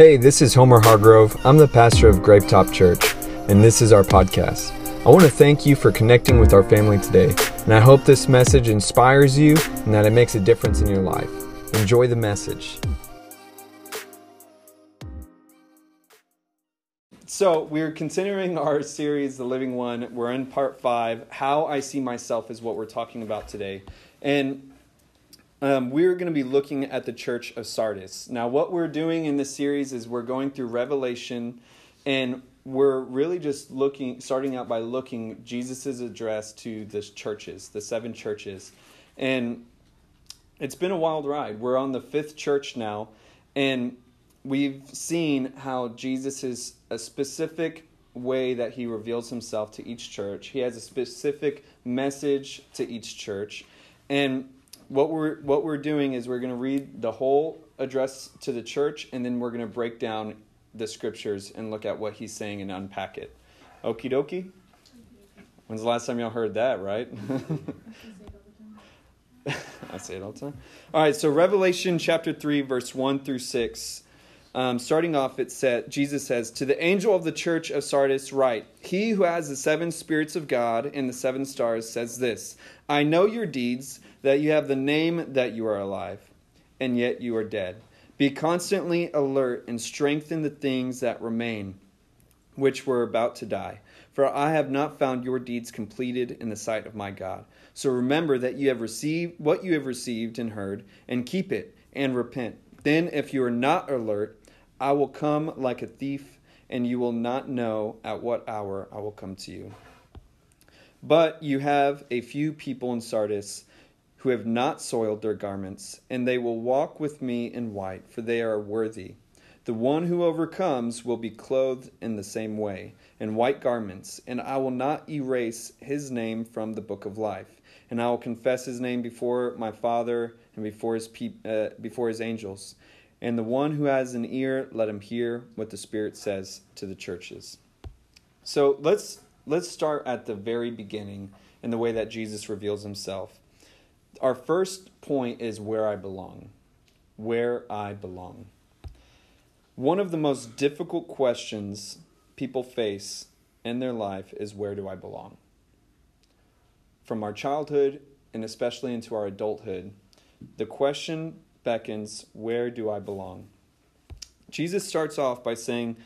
Hey, this is Homer Hargrove. I'm the pastor of Grapetop Church, and this is our podcast. I want to thank you for connecting with our family today, and I hope this message inspires you and that it makes a difference in your life. Enjoy the message. So, we're continuing our series, The Living One. We're in part five. How I See Myself is what we're talking about today. And um, we're going to be looking at the church of Sardis. Now, what we're doing in this series is we're going through Revelation, and we're really just looking, starting out by looking Jesus' address to the churches, the seven churches. And it's been a wild ride. We're on the fifth church now, and we've seen how Jesus is a specific way that he reveals himself to each church. He has a specific message to each church. And what we're what we're doing is we're going to read the whole address to the church and then we're going to break down the scriptures and look at what he's saying and unpack it. Okie dokie? When's the last time y'all heard that, right? I say it all the time. All right, so Revelation chapter 3, verse 1 through 6. Um, starting off, it said, Jesus says, To the angel of the church of Sardis, write, He who has the seven spirits of God and the seven stars says this I know your deeds, that you have the name that you are alive, and yet you are dead. Be constantly alert and strengthen the things that remain, which were about to die. For I have not found your deeds completed in the sight of my God. So remember that you have received what you have received and heard, and keep it, and repent. Then, if you are not alert, I will come like a thief, and you will not know at what hour I will come to you. But you have a few people in Sardis who have not soiled their garments, and they will walk with me in white, for they are worthy. The one who overcomes will be clothed in the same way, in white garments, and I will not erase his name from the book of life. And I will confess his name before my Father and before his, uh, before his angels. And the one who has an ear, let him hear what the Spirit says to the churches. So let's let's start at the very beginning in the way that Jesus reveals himself. Our first point is where I belong. Where I belong. One of the most difficult questions people face in their life is where do I belong? From our childhood and especially into our adulthood, the question beckons, Where do I belong? Jesus starts off by saying,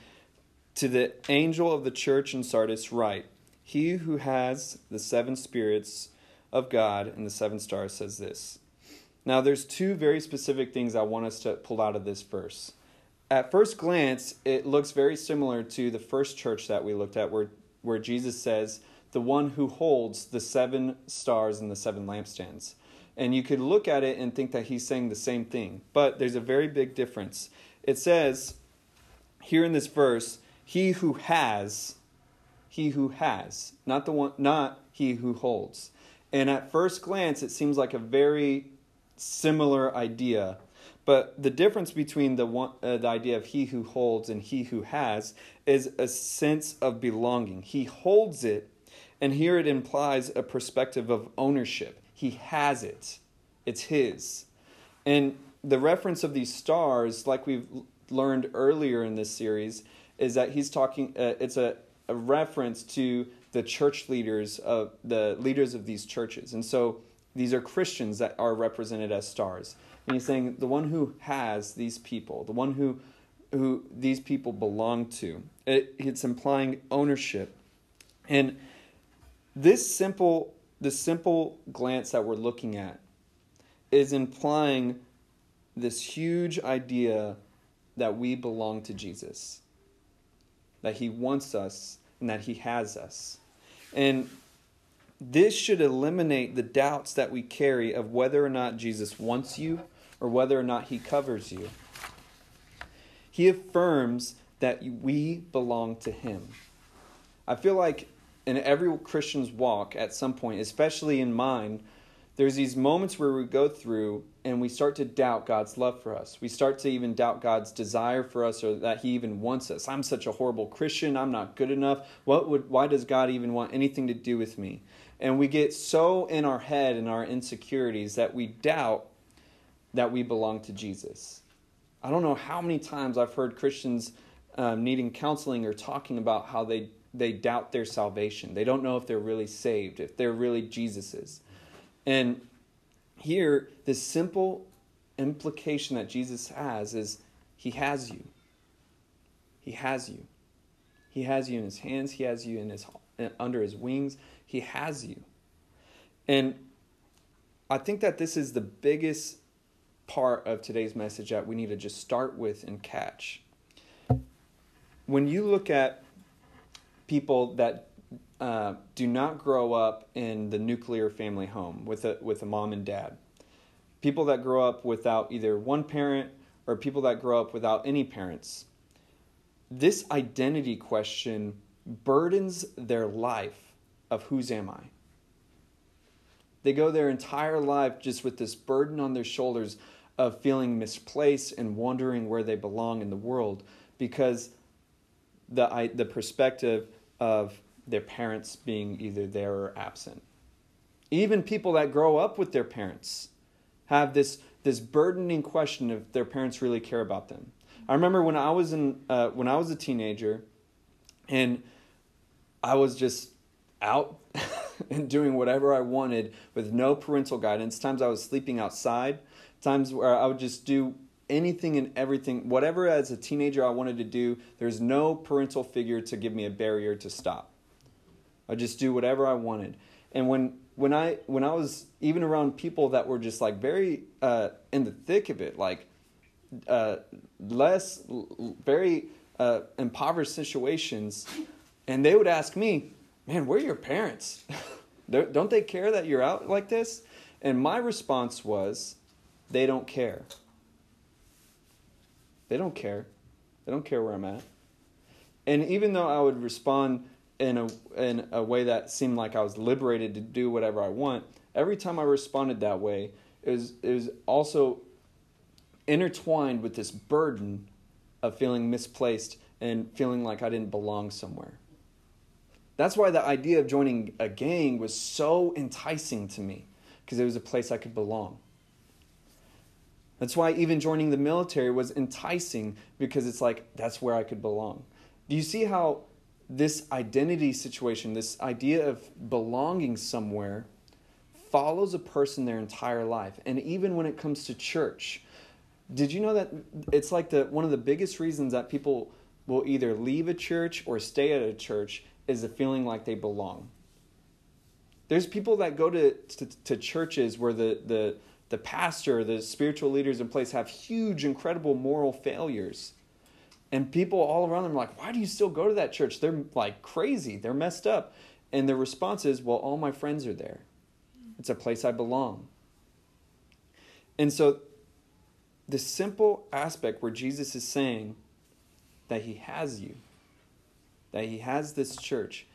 To the angel of the church in Sardis, write, He who has the seven spirits of God and the seven stars says this. Now, there's two very specific things I want us to pull out of this verse. At first glance, it looks very similar to the first church that we looked at, where, where Jesus says, The one who holds the seven stars and the seven lampstands. And you could look at it and think that he's saying the same thing, but there's a very big difference. It says here in this verse, he who has, he who has, not the one not he who holds. And at first glance it seems like a very similar idea. But the difference between the one, uh, the idea of he who holds and he who has is a sense of belonging. He holds it, and here it implies a perspective of ownership. He has it, it's his. And the reference of these stars, like we've learned earlier in this series, is that he's talking, uh, it's a, a reference to the church leaders of the leaders of these churches. And so these are Christians that are represented as stars. And he's saying the one who has these people, the one who who these people belong to. It, it's implying ownership. And this simple the simple glance that we're looking at is implying this huge idea that we belong to Jesus, that He wants us and that He has us. And this should eliminate the doubts that we carry of whether or not Jesus wants you or whether or not He covers you. He affirms that we belong to Him. I feel like in every Christian's walk at some point, especially in mine, there's these moments where we go through and we start to doubt God's love for us. We start to even doubt God's desire for us or that he even wants us. I'm such a horrible Christian. I'm not good enough. What would why does God even want anything to do with me? And we get so in our head and our insecurities that we doubt that we belong to Jesus. I don't know how many times I've heard Christians um, needing counseling or talking about how they, they doubt their salvation. They don't know if they're really saved, if they're really Jesus's. And here, this simple implication that Jesus has is He has you. He has you. He has you in His hands. He has you in His under His wings. He has you. And I think that this is the biggest part of today's message that we need to just start with and catch. When you look at people that uh, do not grow up in the nuclear family home with a, with a mom and dad, people that grow up without either one parent or people that grow up without any parents, this identity question burdens their life of whose am I? They go their entire life just with this burden on their shoulders of feeling misplaced and wondering where they belong in the world because the, the perspective of their parents being either there or absent. Even people that grow up with their parents have this, this burdening question if their parents really care about them. I remember when I was in uh, when I was a teenager, and I was just out and doing whatever I wanted with no parental guidance. Times I was sleeping outside. Times where I would just do anything and everything, whatever as a teenager I wanted to do. There's no parental figure to give me a barrier to stop. I just do whatever I wanted. And when when I when I was even around people that were just like very uh, in the thick of it, like uh, less, very uh, impoverished situations, and they would ask me, "Man, where are your parents? don't they care that you're out like this?" And my response was, "They don't care. They don't care. They don't care where I'm at." And even though I would respond in a in a way that seemed like I was liberated to do whatever I want, every time I responded that way, it was it was also intertwined with this burden of feeling misplaced and feeling like I didn't belong somewhere. That's why the idea of joining a gang was so enticing to me because it was a place I could belong. That's why even joining the military was enticing because it's like that's where I could belong. Do you see how this identity situation, this idea of belonging somewhere, follows a person their entire life? And even when it comes to church, did you know that it's like the one of the biggest reasons that people will either leave a church or stay at a church is the feeling like they belong. There's people that go to, to, to churches where the, the, the pastor, the spiritual leaders in place have huge, incredible moral failures. And people all around them are like, why do you still go to that church? They're like crazy. They're messed up. And the response is, well, all my friends are there. It's a place I belong. And so the simple aspect where Jesus is saying that he has you, that he has this church,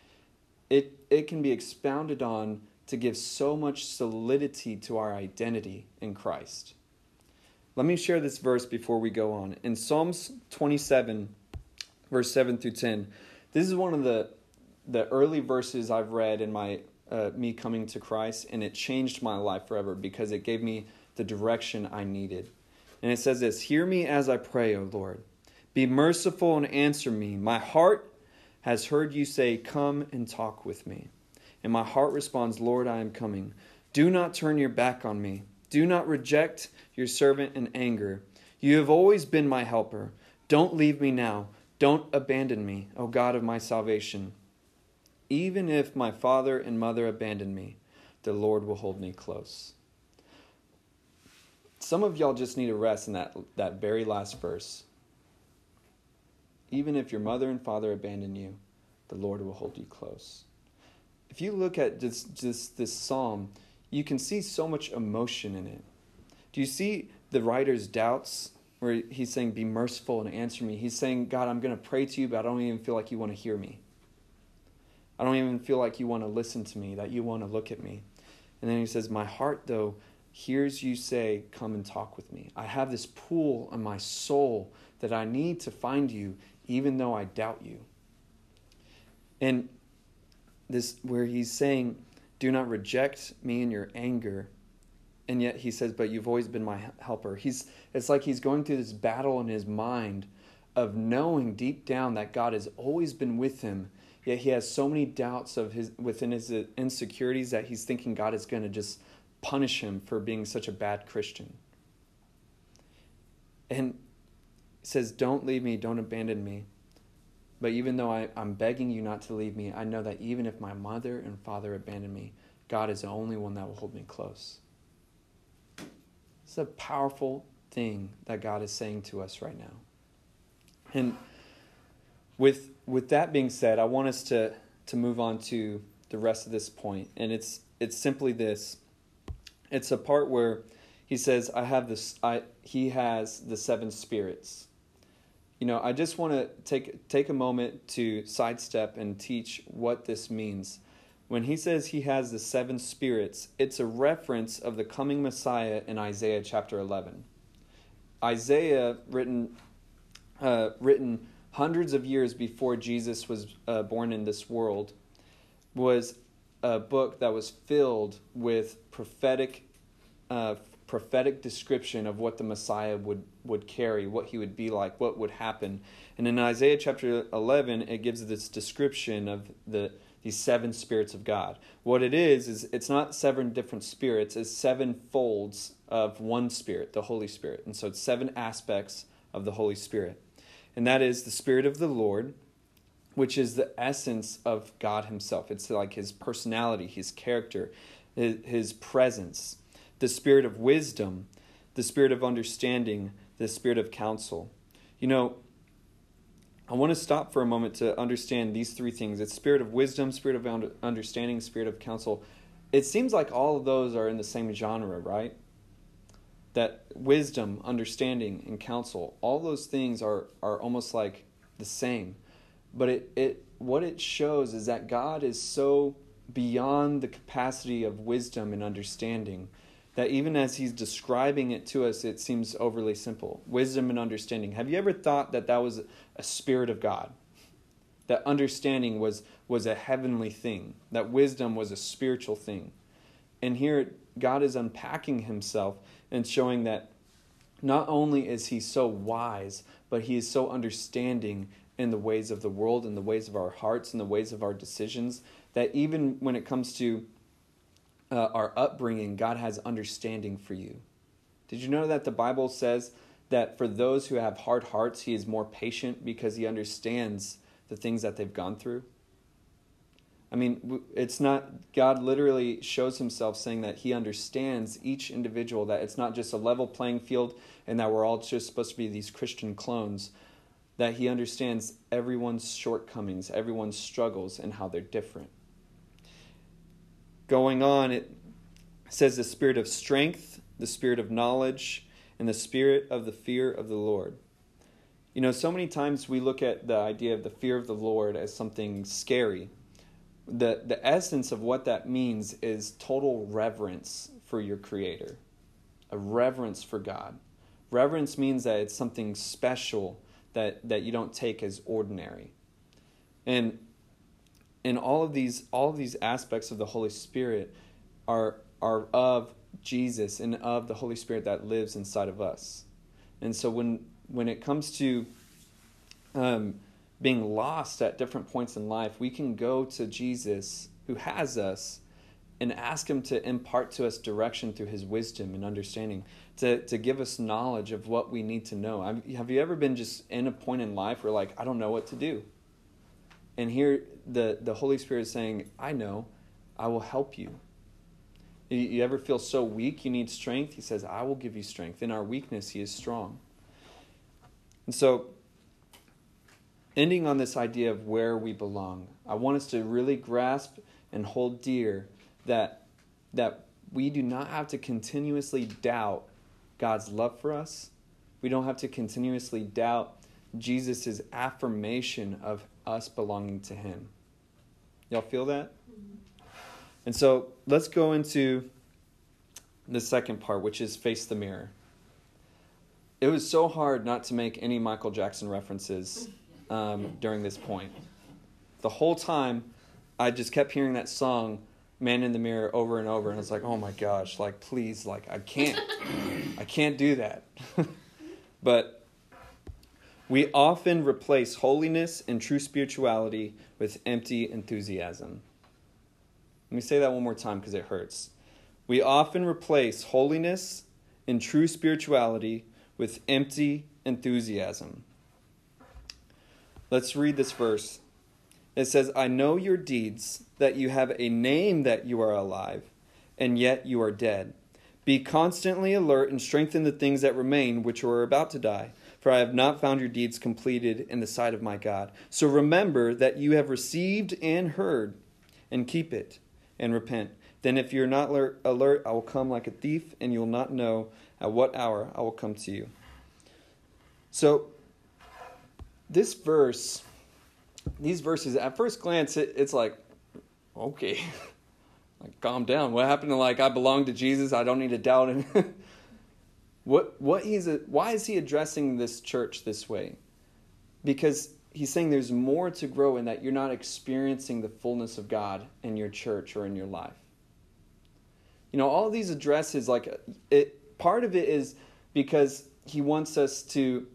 it, it can be expounded on to give so much solidity to our identity in Christ. Let me share this verse before we go on. In Psalms 27, verse 7 through 10, this is one of the, the early verses I've read in my uh, me coming to Christ, and it changed my life forever because it gave me the direction I needed. And it says this Hear me as I pray, O Lord. Be merciful and answer me. My heart has heard you say, Come and talk with me. And my heart responds, Lord, I am coming. Do not turn your back on me. Do not reject your servant in anger. You have always been my helper. Don't leave me now. Don't abandon me, O God of my salvation. Even if my father and mother abandon me, the Lord will hold me close. Some of y'all just need to rest in that, that very last verse. Even if your mother and father abandon you, the Lord will hold you close. If you look at this, just this psalm, you can see so much emotion in it. Do you see the writer's doubts where he's saying, Be merciful and answer me? He's saying, God, I'm going to pray to you, but I don't even feel like you want to hear me. I don't even feel like you want to listen to me, that you want to look at me. And then he says, My heart, though, hears you say, Come and talk with me. I have this pool in my soul that I need to find you, even though I doubt you. And this, where he's saying, Do not reject me in your anger. and yet he says, "But you've always been my helper." He's it's like he's going through this battle in his mind of knowing deep down that God has always been with him. Yet he has so many doubts of his within his uh, insecurities that he's thinking God is going to just punish him for being such a bad Christian. And says, "Don't leave me, don't abandon me." But even though I, I'm begging you not to leave me, I know that even if my mother and father abandon me, God is the only one that will hold me close. It's a powerful thing that God is saying to us right now. And with with that being said, I want us to to move on to the rest of this point, and it's it's simply this. It's a part where he says, "I have this. I he has the seven spirits." You know, I just want to take take a moment to sidestep and teach what this means. When he says he has the seven spirits, it's a reference of the coming Messiah in Isaiah chapter 11. Isaiah, written, uh, written hundreds of years before Jesus was uh, born in this world, was a book that was filled with prophetic, uh, prophetic description of what the Messiah would, would carry, what he would be like, what would happen. And in Isaiah chapter 11, it gives this description of the these seven spirits of God. What it is is it's not seven different spirits, it's seven folds of one spirit, the Holy Spirit. And so it's seven aspects of the Holy Spirit. And that is the spirit of the Lord, which is the essence of God himself. It's like his personality, his character, his presence. The spirit of wisdom, the spirit of understanding, the spirit of counsel. You know, I want to stop for a moment to understand these three things it's spirit of wisdom, spirit of understanding, spirit of counsel. It seems like all of those are in the same genre, right? That wisdom, understanding, and counsel, all those things are, are almost like the same. But it, it what it shows is that God is so beyond the capacity of wisdom and understanding that even as he's describing it to us, it seems overly simple. Wisdom and understanding. Have you ever thought that that was a spirit of God? That understanding was, was a heavenly thing, that wisdom was a spiritual thing. And here, God is unpacking himself and showing that not only is he so wise, but he is so understanding in the ways of the world, in the ways of our hearts, in the ways of our decisions, that even when it comes to uh, our upbringing, God has understanding for you. Did you know that the Bible says that for those who have hard hearts, He is more patient because He understands the things that they've gone through? I mean, it's not, God literally shows Himself saying that He understands each individual, that it's not just a level playing field and that we're all just supposed to be these Christian clones, that He understands everyone's shortcomings, everyone's struggles, and how they're different going on, it says the spirit of strength, the spirit of knowledge, and the spirit of the fear of the Lord. You know, so many times we look at the idea of the fear of the Lord as something scary. The, the essence of what that means is total reverence for your Creator, a reverence for God. Reverence means that it's something special that, that you don't take as ordinary. And and all of these all of these aspects of the Holy Spirit are are of Jesus and of the Holy Spirit that lives inside of us. And so when when it comes to um, being lost at different points in life, we can go to Jesus who has us and ask him to impart to us direction through his wisdom and understanding, to, to give us knowledge of what we need to know. Have you ever been just in a point in life where, like, I don't know what to do? And here the, the Holy Spirit is saying, I know, I will help you. you. Ever feel so weak you need strength? He says, I will give you strength. In our weakness, He is strong. And so, ending on this idea of where we belong, I want us to really grasp and hold dear that, that we do not have to continuously doubt God's love for us. We don't have to continuously doubt Jesus' affirmation of us belonging to Him. Y'all feel that? And so let's go into the second part, which is face the mirror. It was so hard not to make any Michael Jackson references um, during this point. The whole time, I just kept hearing that song man in the mirror over and over, and I was like, oh my gosh, like please, like I can't, I can't do that. but we often replace holiness and true spirituality with empty enthusiasm. Let me say that one more time because it hurts. We often replace holiness and true spirituality with empty enthusiasm. Let's read this verse. It says, I know your deeds, that you have a name that you are alive, and yet you are dead. Be constantly alert and strengthen the things that remain, which are about to die. For I have not found your deeds completed in the sight of my God. So remember that you have received and heard, and keep it, and repent. Then, if you're not alert, I will come like a thief, and you'll not know at what hour I will come to you. So, this verse, these verses, at first glance, it, it's like, okay, like calm down. What happened to like I belong to Jesus? I don't need to doubt him. what what he's why is he addressing this church this way? Because he's saying there's more to grow in that you're not experiencing the fullness of God in your church or in your life. You know, all these addresses, like it, part of it is because he wants us to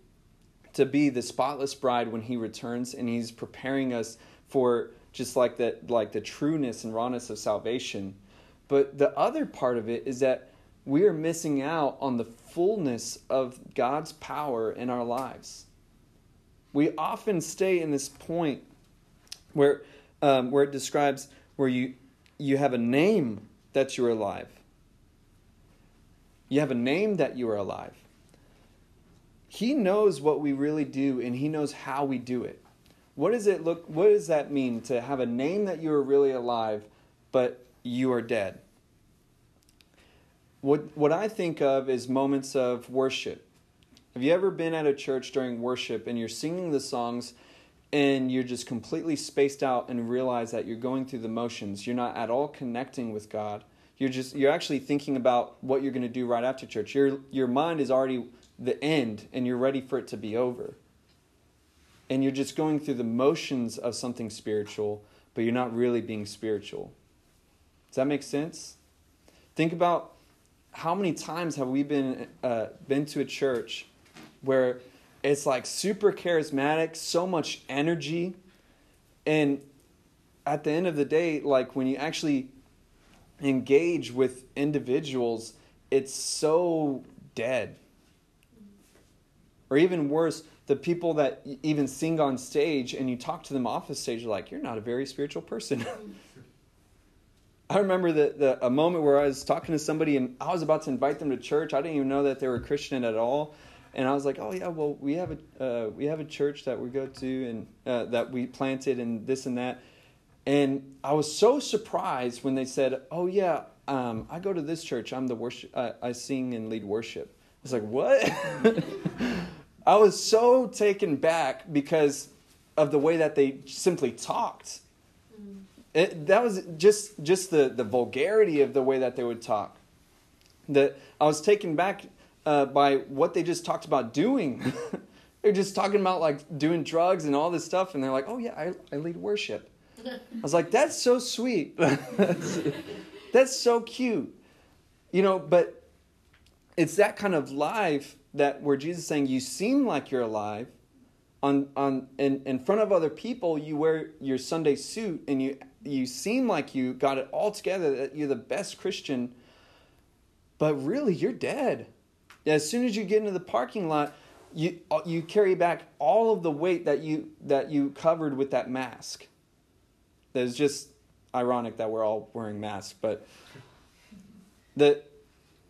to be the spotless bride when he returns and he's preparing us for just like that like the trueness and rawness of salvation but the other part of it is that we are missing out on the fullness of god's power in our lives we often stay in this point where um, where it describes where you you have a name that you're alive you have a name that you are alive he knows what we really do and he knows how we do it. What does it look what does that mean to have a name that you are really alive but you are dead? What what I think of is moments of worship. Have you ever been at a church during worship and you're singing the songs and you're just completely spaced out and realize that you're going through the motions. You're not at all connecting with God. You're just you're actually thinking about what you're going to do right after church. Your your mind is already the end and you're ready for it to be over. And you're just going through the motions of something spiritual, but you're not really being spiritual. Does that make sense? Think about how many times have we been uh, been to a church where it's like super charismatic, so much energy, and at the end of the day, like when you actually engage with individuals, it's so dead or even worse, the people that even sing on stage and you talk to them off the stage, you're like, you're not a very spiritual person. I remember the, the, a moment where I was talking to somebody and I was about to invite them to church. I didn't even know that they were Christian at all. And I was like, oh yeah, well we have a uh, we have a church that we go to and uh, that we planted and this and that. And I was so surprised when they said, oh yeah, um, I go to this church. I'm the worship. I, I sing and lead worship. I was like, what? I was so taken back because of the way that they simply talked. It, that was just just the, the vulgarity of the way that they would talk. That I was taken back uh, by what they just talked about doing. they're just talking about like doing drugs and all this stuff, and they're like, "Oh yeah, I, I lead worship." I was like, "That's so sweet. that's, that's so cute." You know, but it's that kind of life that where Jesus is saying you seem like you're alive on on in, in front of other people you wear your Sunday suit and you you seem like you got it all together that you're the best Christian but really you're dead. As soon as you get into the parking lot you uh, you carry back all of the weight that you that you covered with that mask. It's just ironic that we're all wearing masks, but the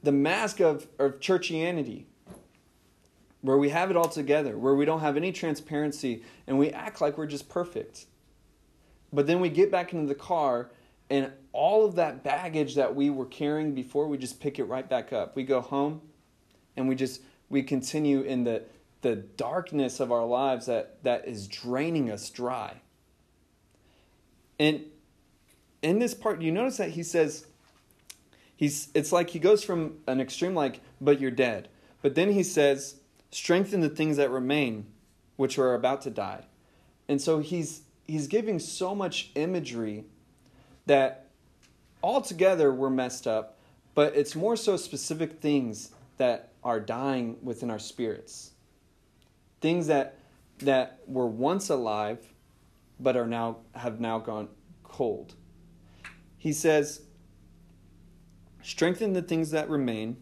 the mask of, of churchianity where we have it all together, where we don't have any transparency, and we act like we're just perfect. But then we get back into the car, and all of that baggage that we were carrying before, we just pick it right back up. We go home, and we just we continue in the the darkness of our lives that that is draining us dry. And in this part, you notice that he says, he's it's like he goes from an extreme like, but you're dead. But then he says, strengthen the things that remain, which are about to die. And so he's he's giving so much imagery that altogether we're messed up, but it's more so specific things that are dying within our spirits. Things that that were once alive but are now have now gone cold. He says, strengthen the things that remain.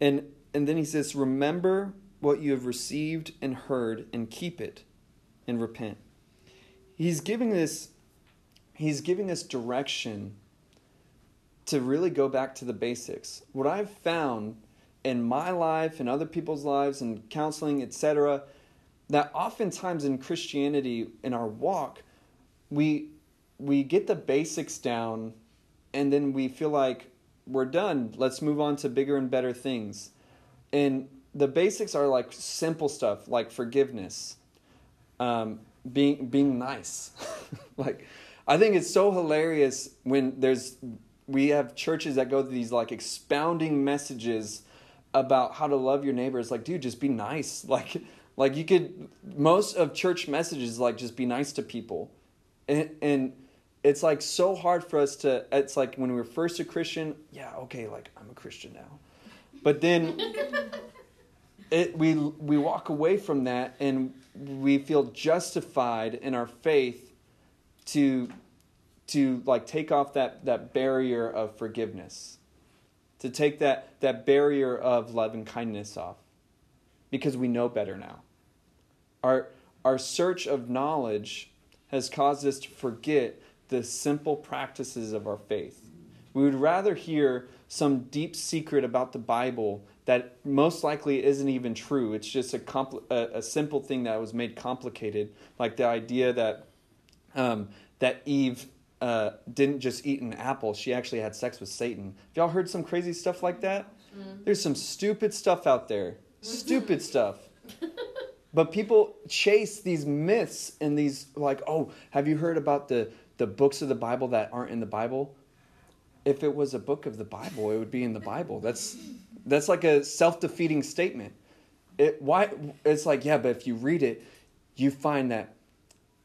And and then he says, remember what you have received and heard and keep it and repent. He's giving this he's giving us direction to really go back to the basics. What I've found in my life and other people's lives and counseling, etc., that oftentimes in Christianity, in our walk, we we get the basics down and then we feel like we're done. Let's move on to bigger and better things. And the basics are like simple stuff like forgiveness, um, being being nice. like I think it's so hilarious when there's we have churches that go through these like expounding messages about how to love your neighbor. It's like, dude, just be nice. Like like you could most of church messages like just be nice to people. And and it's like so hard for us to it's like when we were first a Christian, yeah, okay, like I'm a Christian now. But then it we we walk away from that and we feel justified in our faith to to like take off that that barrier of forgiveness. To take that that barrier of love and kindness off. Because we know better now. Our, our search of knowledge has caused us to forget the simple practices of our faith. We would rather hear some deep secret about the Bible that most likely isn't even true. It's just a, compl- a, a simple thing that was made complicated, like the idea that um, that Eve uh, didn't just eat an apple; she actually had sex with Satan. Have y'all heard some crazy stuff like that? Mm. There's some stupid stuff out there. Stupid stuff. But people chase these myths and these like, oh, have you heard about the the books of the Bible that aren't in the Bible? If it was a book of the Bible, it would be in the Bible. That's that's like a self-defeating statement. It why it's like, yeah, but if you read it, you find that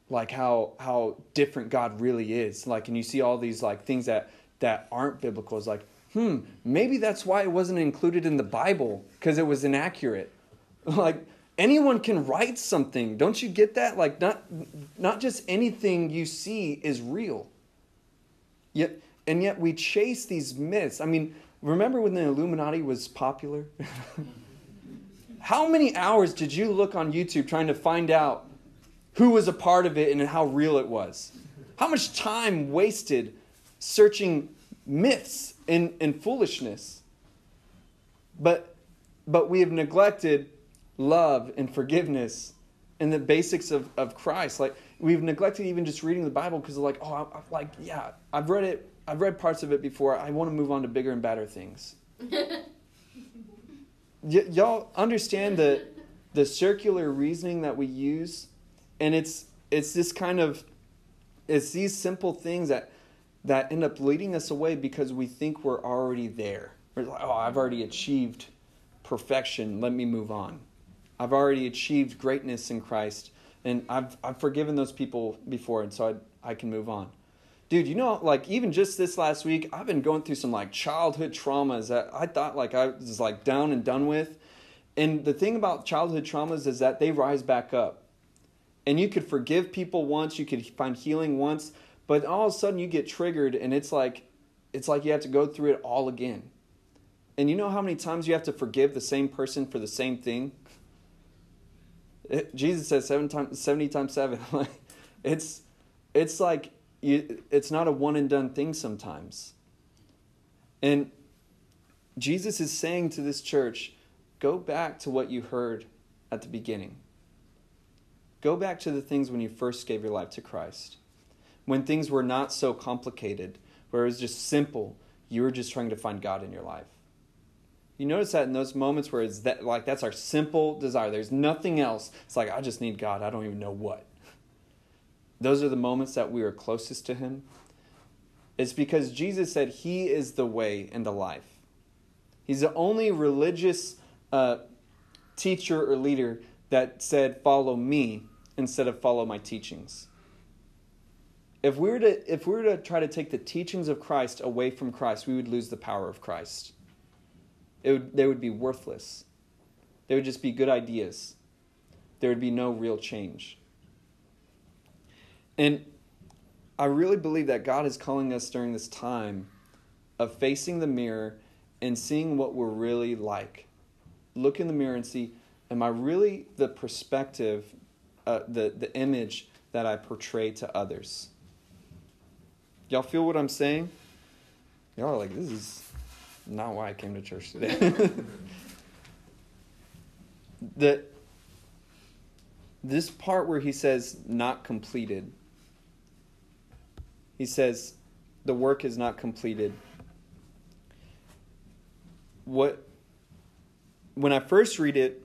like how how different God really is. Like and you see all these like things that that aren't biblical. It's like, hmm, maybe that's why it wasn't included in the Bible because it was inaccurate. Like anyone can write something don't you get that like not not just anything you see is real yet and yet we chase these myths i mean remember when the illuminati was popular how many hours did you look on youtube trying to find out who was a part of it and how real it was how much time wasted searching myths and, and foolishness but but we have neglected love and forgiveness and the basics of, of Christ. Like we've neglected even just reading the Bible because like, oh, I, I, like yeah, I've read it. I've read parts of it before. I want to move on to bigger and better things. y- y'all understand the the circular reasoning that we use, and it's it's this kind of it's these simple things that that end up leading us away because we think we're already there. We're like, oh, I've already achieved perfection. Let me move on. I've already achieved greatness in Christ, and I've I've forgiven those people before, and so I I can move on. Dude, you know, like even just this last week, I've been going through some like childhood traumas that I thought like I was like down and done with. And the thing about childhood traumas is that they rise back up. And you could forgive people once, you could find healing once, but all of a sudden you get triggered and it's like it's like you have to go through it all again. And you know how many times you have to forgive the same person for the same thing? It, Jesus says seven times, seventy times seven. it's it's like you, it's not a one and done thing sometimes. And Jesus is saying to this church, go back to what you heard at the beginning. Go back to the things when you first gave your life to Christ. When things were not so complicated, where it was just simple, you were just trying to find God in your life. You notice that in those moments where it's that like that's our simple desire. There's nothing else. It's like I just need God. I don't even know what. Those are the moments that we are closest to him. It's because Jesus said he is the way and the life. He's the only religious uh, teacher or leader that said, Follow me instead of follow my teachings. If we were to if we were to try to take the teachings of Christ away from Christ, we would lose the power of Christ. It would they would be worthless. They would just be good ideas. There would be no real change. And I really believe that God is calling us during this time of facing the mirror and seeing what we're really like. Look in the mirror and see, am I really the perspective, uh, the, the image that I portray to others? Y'all feel what I'm saying? Y'all are like, this is not why I came to church today. the, this part where he says, not completed, he says, the work is not completed. What when I first read it,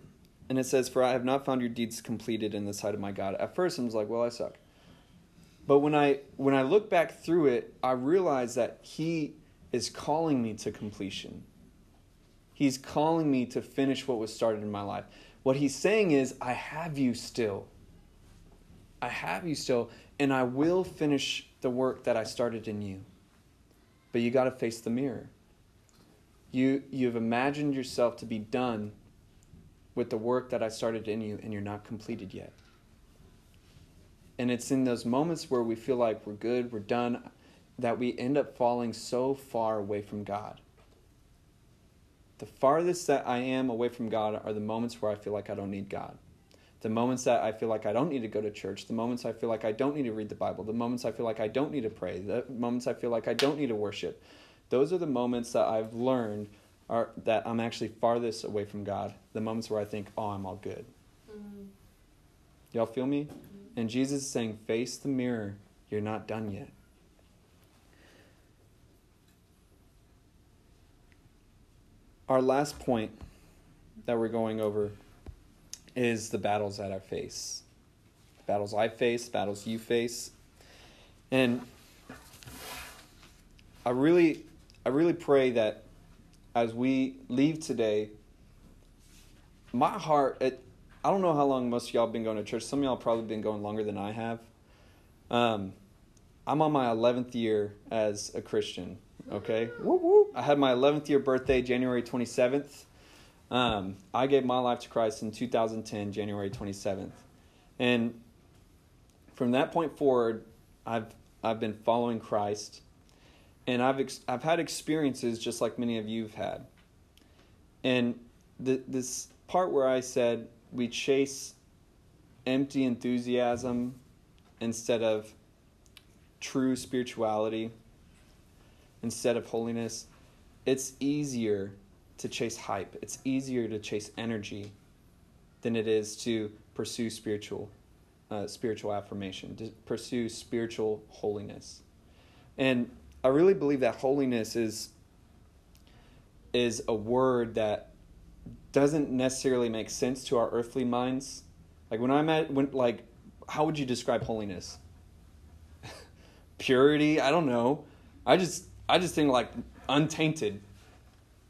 and it says, For I have not found your deeds completed in the sight of my God. At first I was like, Well, I suck. But when I when I look back through it, I realize that he is calling me to completion. He's calling me to finish what was started in my life. What he's saying is, I have you still. I have you still, and I will finish the work that I started in you. But you got to face the mirror. You, you've imagined yourself to be done with the work that I started in you, and you're not completed yet. And it's in those moments where we feel like we're good, we're done, that we end up falling so far away from God. The farthest that I am away from God are the moments where I feel like I don't need God. The moments that I feel like I don't need to go to church, the moments I feel like I don't need to read the Bible, the moments I feel like I don't need to pray, the moments I feel like I don't need to worship. Those are the moments that I've learned are that I'm actually farthest away from God. The moments where I think, "Oh, I'm all good." Mm-hmm. Y'all feel me? Mm-hmm. And Jesus is saying, "Face the mirror. You're not done yet." Our last point that we're going over is the battles that I face. Battles I face, battles you face. And I really I really pray that as we leave today, my heart it, I don't know how long most of y'all have been going to church. Some of y'all probably been going longer than I have. Um, I'm on my 11th year as a Christian Okay. Whoop, whoop. I had my 11th year birthday, January 27th. Um, I gave my life to Christ in 2010, January 27th. And from that point forward, I've, I've been following Christ. And I've, ex- I've had experiences just like many of you have had. And this part where I said we chase empty enthusiasm instead of true spirituality instead of holiness, it's easier to chase hype. It's easier to chase energy than it is to pursue spiritual uh, spiritual affirmation, to pursue spiritual holiness. And I really believe that holiness is is a word that doesn't necessarily make sense to our earthly minds. Like when I'm at when like how would you describe holiness? Purity, I don't know. I just I just think like untainted.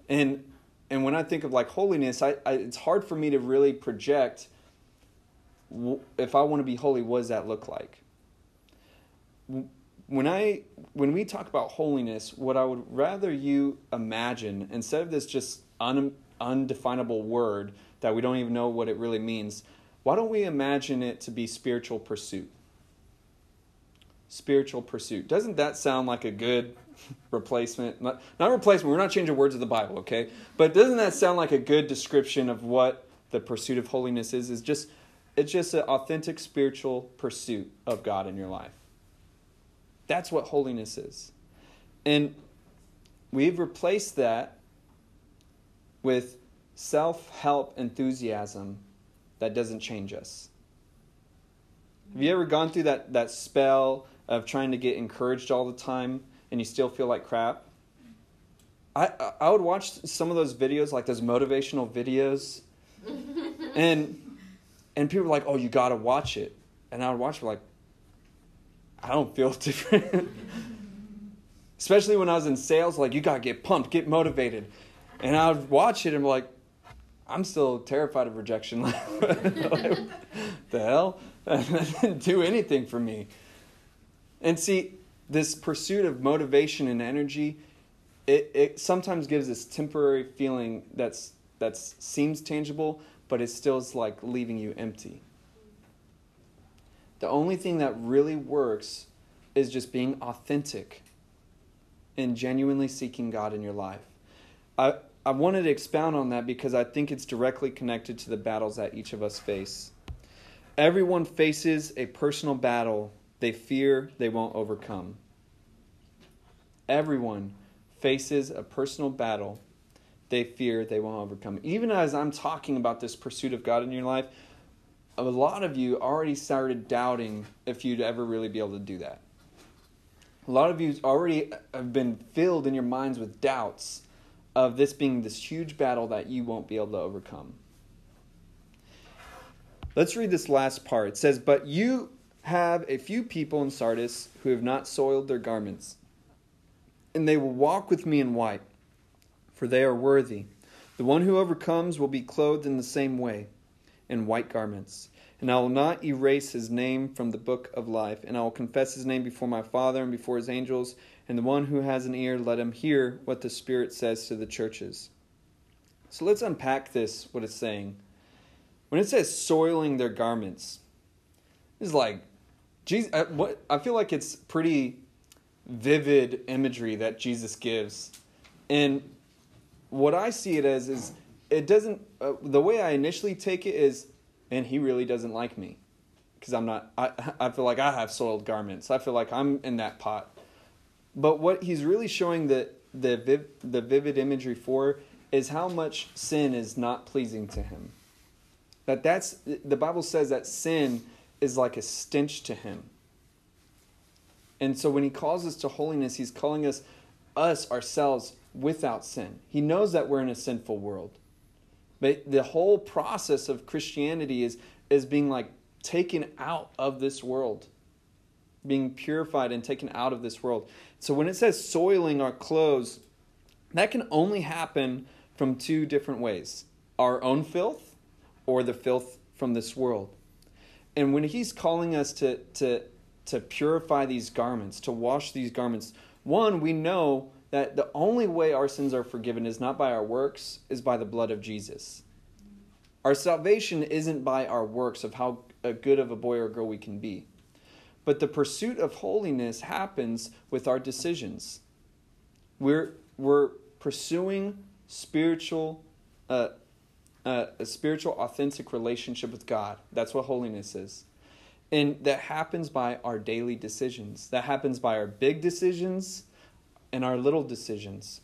And and when I think of like holiness, I, I it's hard for me to really project if I want to be holy, what does that look like? When I when we talk about holiness, what I would rather you imagine instead of this just un, undefinable word that we don't even know what it really means, why don't we imagine it to be spiritual pursuit? Spiritual pursuit. Doesn't that sound like a good replacement. Not, not replacement, we're not changing words of the Bible, okay? But doesn't that sound like a good description of what the pursuit of holiness is? Is just it's just an authentic spiritual pursuit of God in your life. That's what holiness is. And we've replaced that with self help enthusiasm that doesn't change us. Have you ever gone through that, that spell of trying to get encouraged all the time and you still feel like crap. I I would watch some of those videos, like those motivational videos, and and people were like, "Oh, you got to watch it," and I would watch it like, I don't feel different. Especially when I was in sales, like you gotta get pumped, get motivated, and I would watch it and be like, I'm still terrified of rejection. the hell, that didn't do anything for me. And see, this pursuit of motivation and energy, it, it sometimes gives this temporary feeling that's that seems tangible, but it still is like leaving you empty. The only thing that really works is just being authentic and genuinely seeking God in your life. I, I wanted to expound on that because I think it's directly connected to the battles that each of us face. Everyone faces a personal battle they fear they won't overcome. Everyone faces a personal battle they fear they won't overcome. Even as I'm talking about this pursuit of God in your life, a lot of you already started doubting if you'd ever really be able to do that. A lot of you already have been filled in your minds with doubts of this being this huge battle that you won't be able to overcome. Let's read this last part. It says, But you have a few people in Sardis who have not soiled their garments, and they will walk with me in white, for they are worthy. The one who overcomes will be clothed in the same way, in white garments. And I will not erase his name from the book of life, and I will confess his name before my Father and before his angels. And the one who has an ear, let him hear what the Spirit says to the churches. So let's unpack this, what it's saying. When it says soiling their garments, it's like, Jesus, uh, what I feel like it's pretty vivid imagery that Jesus gives, and what I see it as is it doesn't. Uh, the way I initially take it is, and he really doesn't like me because I'm not. I I feel like I have soiled garments. I feel like I'm in that pot. But what he's really showing the the viv, the vivid imagery for is how much sin is not pleasing to him. That that's the Bible says that sin is like a stench to him. And so when he calls us to holiness, he's calling us us ourselves without sin. He knows that we're in a sinful world. But the whole process of Christianity is is being like taken out of this world. Being purified and taken out of this world. So when it says soiling our clothes, that can only happen from two different ways. Our own filth or the filth from this world. And when he's calling us to, to, to purify these garments, to wash these garments, one, we know that the only way our sins are forgiven is not by our works, is by the blood of Jesus. Our salvation isn't by our works of how good of a boy or girl we can be. But the pursuit of holiness happens with our decisions. We're, we're pursuing spiritual uh, a, a spiritual, authentic relationship with God. That's what holiness is. And that happens by our daily decisions. That happens by our big decisions and our little decisions.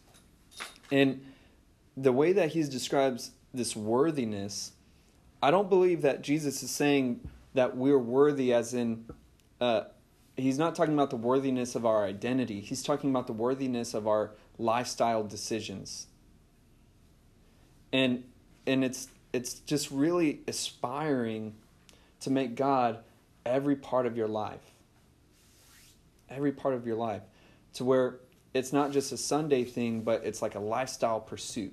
And the way that he describes this worthiness, I don't believe that Jesus is saying that we're worthy as in uh, he's not talking about the worthiness of our identity. He's talking about the worthiness of our lifestyle decisions. And and it's it's just really aspiring to make God every part of your life. Every part of your life. To where it's not just a Sunday thing, but it's like a lifestyle pursuit.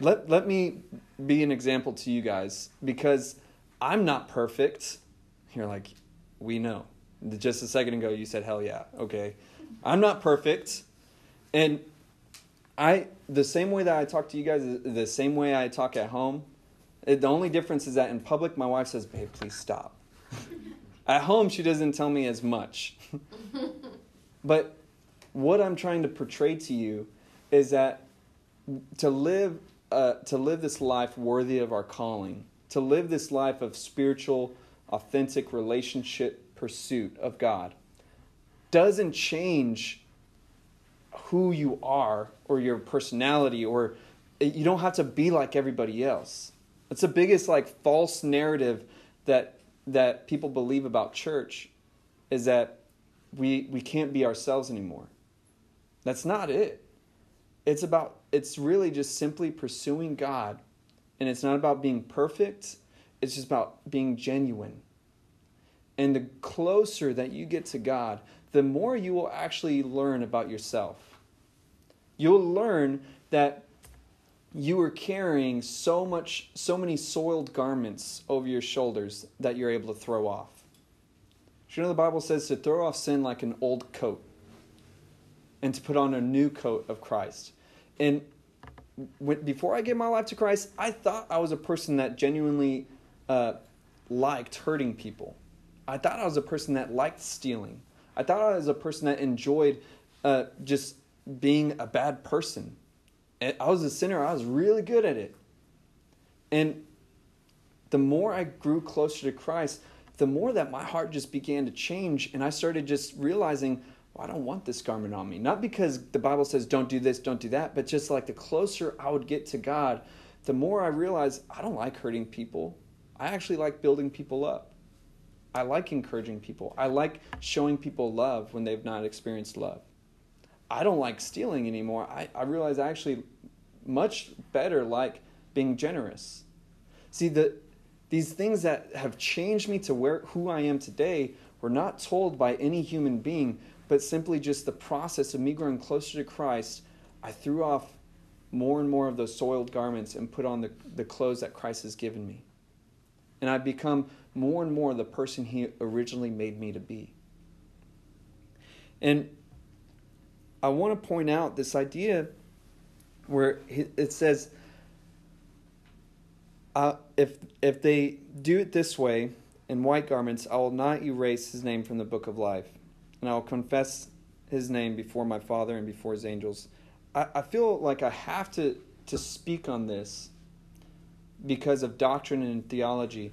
Let, let me be an example to you guys because I'm not perfect. You're like, we know. Just a second ago, you said, hell yeah. Okay. I'm not perfect. And I the same way that I talk to you guys, the same way I talk at home. It, the only difference is that in public, my wife says, "Babe, please stop." at home, she doesn't tell me as much. but what I'm trying to portray to you is that to live uh, to live this life worthy of our calling, to live this life of spiritual, authentic relationship pursuit of God, doesn't change who you are or your personality or eh, you don't have to be like everybody else. It's the biggest like false narrative that that people believe about church is that we we can't be ourselves anymore. That's not it. It's about it's really just simply pursuing God. And it's not about being perfect. It's just about being genuine. And the closer that you get to God, the more you will actually learn about yourself you'll learn that you are carrying so much so many soiled garments over your shoulders that you're able to throw off you know the Bible says to throw off sin like an old coat and to put on a new coat of Christ. And when, before I gave my life to Christ, I thought I was a person that genuinely uh, liked hurting people. I thought I was a person that liked stealing. I thought I was a person that enjoyed uh, just being a bad person. I was a sinner. I was really good at it. And the more I grew closer to Christ, the more that my heart just began to change. And I started just realizing, well, I don't want this garment on me. Not because the Bible says don't do this, don't do that, but just like the closer I would get to God, the more I realized I don't like hurting people. I actually like building people up. I like encouraging people. I like showing people love when they've not experienced love. I don't like stealing anymore. I, I realize I actually much better like being generous. See, the, these things that have changed me to where who I am today were not told by any human being, but simply just the process of me growing closer to Christ. I threw off more and more of those soiled garments and put on the, the clothes that Christ has given me. And I've become more and more the person He originally made me to be. And I want to point out this idea where it says, uh, if, if they do it this way in white garments, I will not erase his name from the book of life, and I will confess his name before my Father and before his angels. I, I feel like I have to, to speak on this because of doctrine and theology.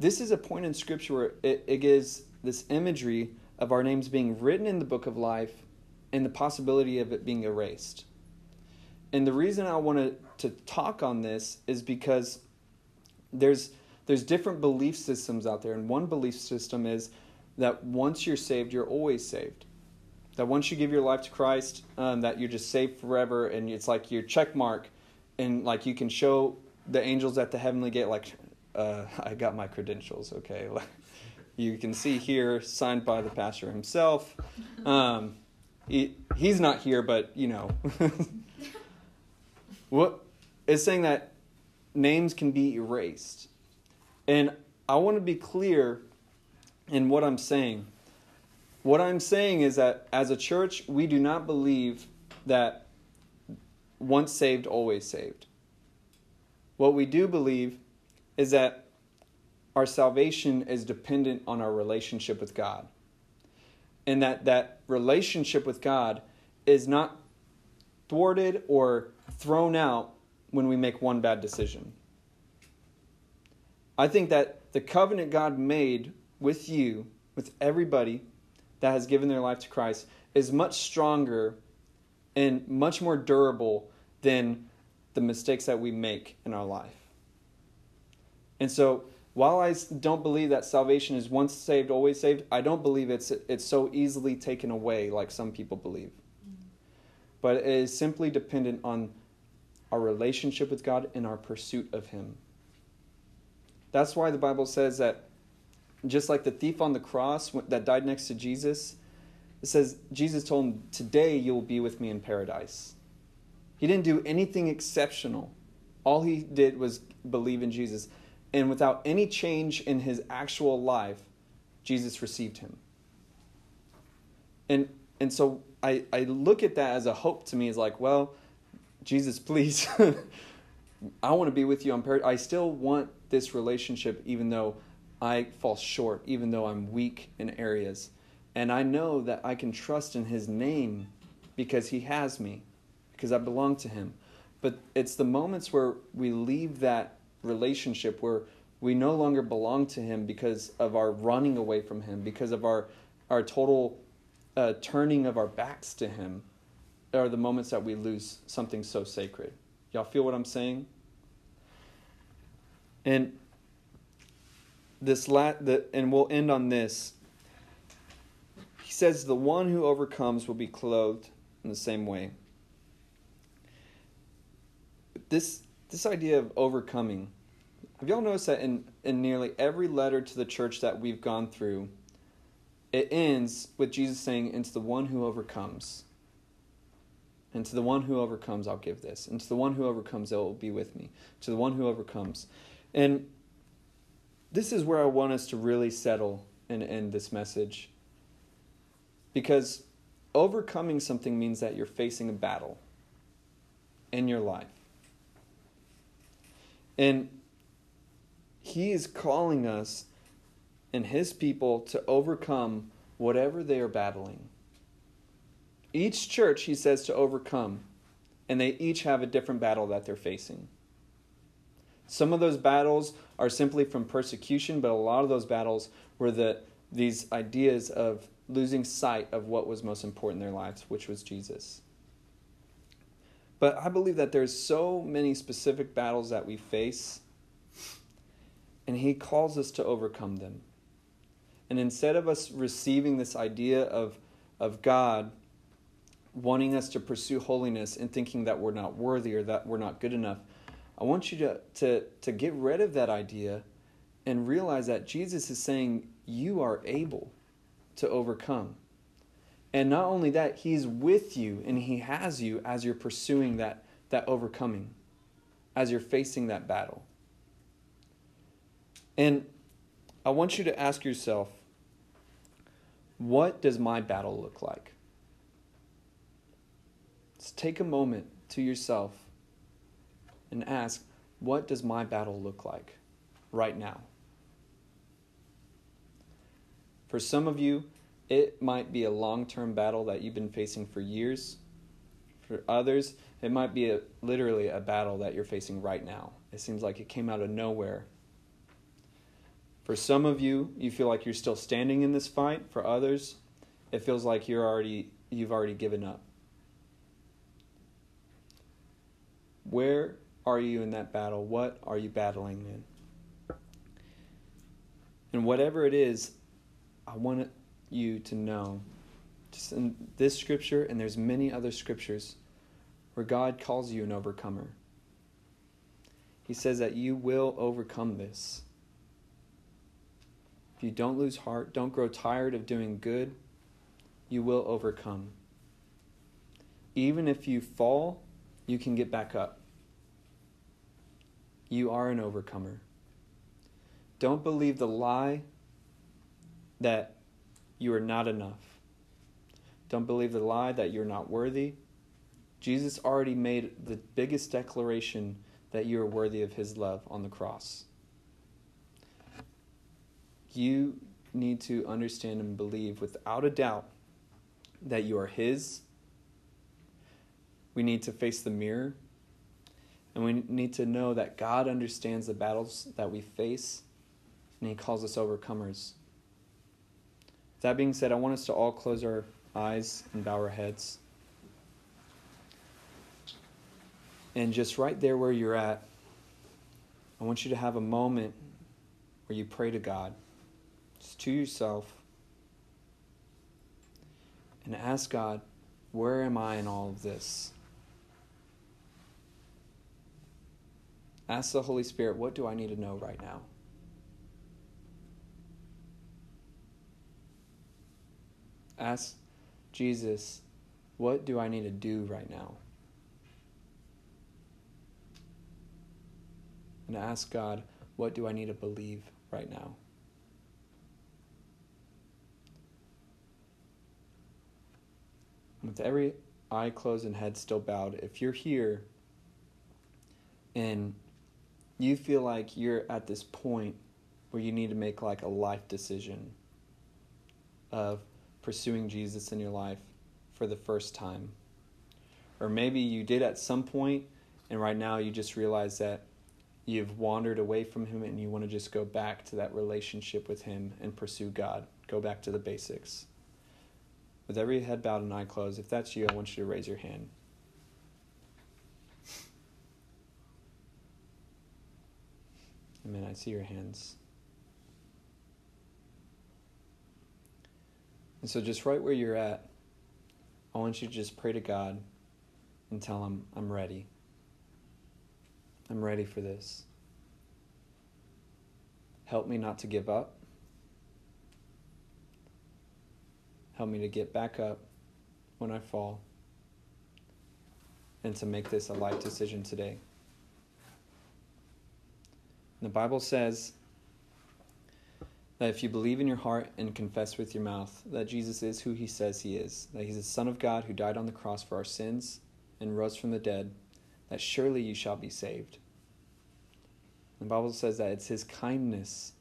This is a point in Scripture where it, it gives this imagery of our names being written in the book of life and the possibility of it being erased. And the reason I wanted to talk on this is because there's there's different belief systems out there, and one belief system is that once you're saved, you're always saved. That once you give your life to Christ, um, that you're just saved forever, and it's like your check mark, and like you can show the angels at the heavenly gate, like uh, I got my credentials. Okay, you can see here, signed by the pastor himself. Um, he, he's not here, but you know, what is saying that names can be erased. And I want to be clear in what I'm saying. What I'm saying is that as a church, we do not believe that once saved, always saved. What we do believe is that our salvation is dependent on our relationship with God. And that that relationship with God is not thwarted or thrown out when we make one bad decision. I think that the covenant God made with you, with everybody that has given their life to Christ, is much stronger and much more durable than the mistakes that we make in our life. And so, while I don't believe that salvation is once saved, always saved, I don't believe it's, it's so easily taken away like some people believe. But it is simply dependent on our relationship with God, and our pursuit of Him. That's why the Bible says that just like the thief on the cross that died next to Jesus, it says Jesus told him, Today you will be with me in paradise. He didn't do anything exceptional. All he did was believe in Jesus. And without any change in his actual life, Jesus received him. And and so I, I look at that as a hope to me, is like, well, Jesus, please, I want to be with you on paradise. I still want this relationship, even though I fall short, even though I'm weak in areas. And I know that I can trust in His name because He has me, because I belong to Him. But it's the moments where we leave that relationship where we no longer belong to Him because of our running away from Him, because of our, our total uh, turning of our backs to Him are the moments that we lose something so sacred. Y'all feel what I'm saying? And this la- the, and we'll end on this. He says the one who overcomes will be clothed in the same way. This this idea of overcoming. Have y'all noticed that in, in nearly every letter to the church that we've gone through, it ends with Jesus saying, It's the one who overcomes. And to the one who overcomes, I'll give this. And to the one who overcomes, it will be with me. To the one who overcomes. And this is where I want us to really settle and end this message. Because overcoming something means that you're facing a battle in your life. And he is calling us and his people to overcome whatever they are battling. Each church, he says, to overcome, and they each have a different battle that they're facing. Some of those battles are simply from persecution, but a lot of those battles were the, these ideas of losing sight of what was most important in their lives, which was Jesus. But I believe that there's so many specific battles that we face, and he calls us to overcome them. And instead of us receiving this idea of, of God wanting us to pursue holiness and thinking that we're not worthy or that we're not good enough, I want you to, to, to get rid of that idea and realize that Jesus is saying you are able to overcome. And not only that, He's with you and He has you as you're pursuing that, that overcoming, as you're facing that battle. And I want you to ask yourself what does my battle look like? Just take a moment to yourself and ask, what does my battle look like right now? For some of you, it might be a long term battle that you've been facing for years. For others, it might be a, literally a battle that you're facing right now. It seems like it came out of nowhere for some of you, you feel like you're still standing in this fight. For others, it feels like you're already you've already given up. Where are you in that battle? What are you battling in? And whatever it is, I want you to know just in this scripture and there's many other scriptures where God calls you an overcomer. He says that you will overcome this. If you don't lose heart, don't grow tired of doing good, you will overcome. Even if you fall, you can get back up. You are an overcomer. Don't believe the lie that you are not enough. Don't believe the lie that you're not worthy. Jesus already made the biggest declaration that you are worthy of his love on the cross you need to understand and believe without a doubt that you are His. We need to face the mirror. And we need to know that God understands the battles that we face and He calls us overcomers. That being said, I want us to all close our eyes and bow our heads. And just right there where you're at, I want you to have a moment where you pray to God just to yourself and ask God, where am I in all of this? Ask the Holy Spirit, what do I need to know right now? Ask Jesus, what do I need to do right now? And ask God, what do I need to believe right now? with every eye closed and head still bowed, if you're here and you feel like you're at this point where you need to make like a life decision of pursuing Jesus in your life for the first time. Or maybe you did at some point and right now you just realize that you've wandered away from him and you want to just go back to that relationship with him and pursue God. Go back to the basics with every head bowed and eye closed, if that's you, I want you to raise your hand. Amen. I see your hands. And so, just right where you're at, I want you to just pray to God and tell Him, I'm ready. I'm ready for this. Help me not to give up. Help me to get back up when I fall and to make this a life decision today. The Bible says that if you believe in your heart and confess with your mouth that Jesus is who he says he is, that he's the Son of God who died on the cross for our sins and rose from the dead, that surely you shall be saved. The Bible says that it's his kindness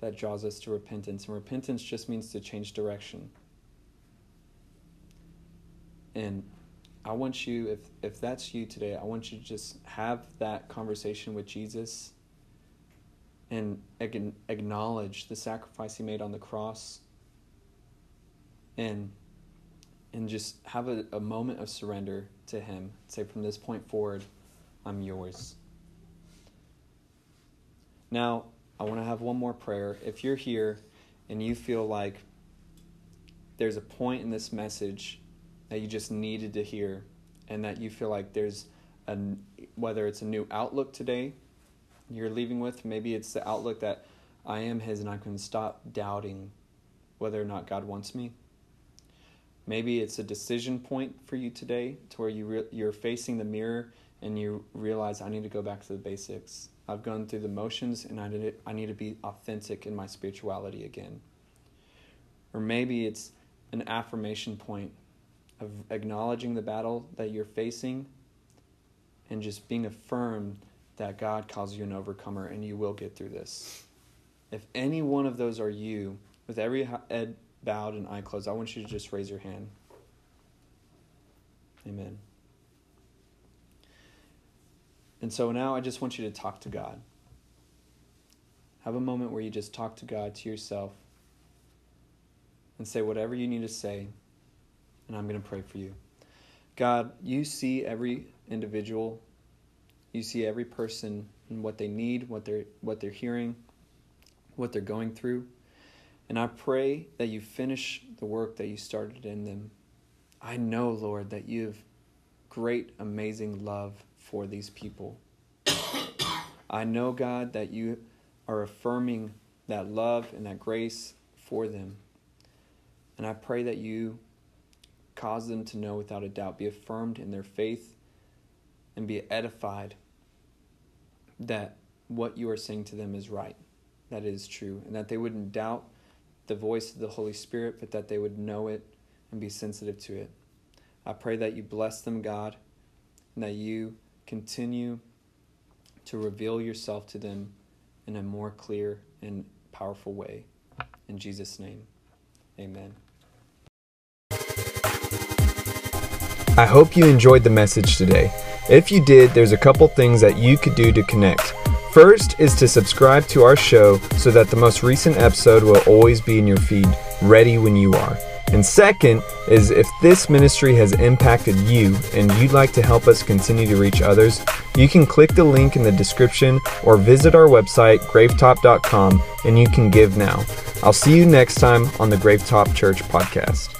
that draws us to repentance, and repentance just means to change direction. And I want you, if, if that's you today, I want you to just have that conversation with Jesus and acknowledge the sacrifice he made on the cross and and just have a, a moment of surrender to him. Say from this point forward i'm yours. Now i want to have one more prayer. If you're here and you feel like there's a point in this message that you just needed to hear and that you feel like there's a whether it's a new outlook today you're leaving with. Maybe it's the outlook that I am His and I can stop doubting whether or not God wants me. Maybe it's a decision point for you today to where you re- you're facing the mirror and you realize I need to go back to the basics. I've gone through the motions and I to, I need to be authentic in my spirituality again. Or maybe it's an affirmation point of acknowledging the battle that you're facing and just being affirmed that God calls you an overcomer and you will get through this. If any one of those are you, with every head bowed and eye closed, I want you to just raise your hand. Amen. And so now I just want you to talk to God. Have a moment where you just talk to God, to yourself, and say whatever you need to say, and I'm going to pray for you. God, you see every individual you see every person and what they need, what they're what they're hearing, what they're going through. And I pray that you finish the work that you started in them. I know, Lord, that you have great, amazing love for these people. I know, God, that you are affirming that love and that grace for them. And I pray that you cause them to know without a doubt, be affirmed in their faith and be edified that what you are saying to them is right, that it is true, and that they wouldn't doubt the voice of the Holy Spirit, but that they would know it and be sensitive to it. I pray that you bless them, God, and that you continue to reveal yourself to them in a more clear and powerful way. In Jesus' name, amen. I hope you enjoyed the message today. If you did, there's a couple things that you could do to connect. First is to subscribe to our show so that the most recent episode will always be in your feed, ready when you are. And second is if this ministry has impacted you and you'd like to help us continue to reach others, you can click the link in the description or visit our website, gravetop.com, and you can give now. I'll see you next time on the Gravetop Church podcast.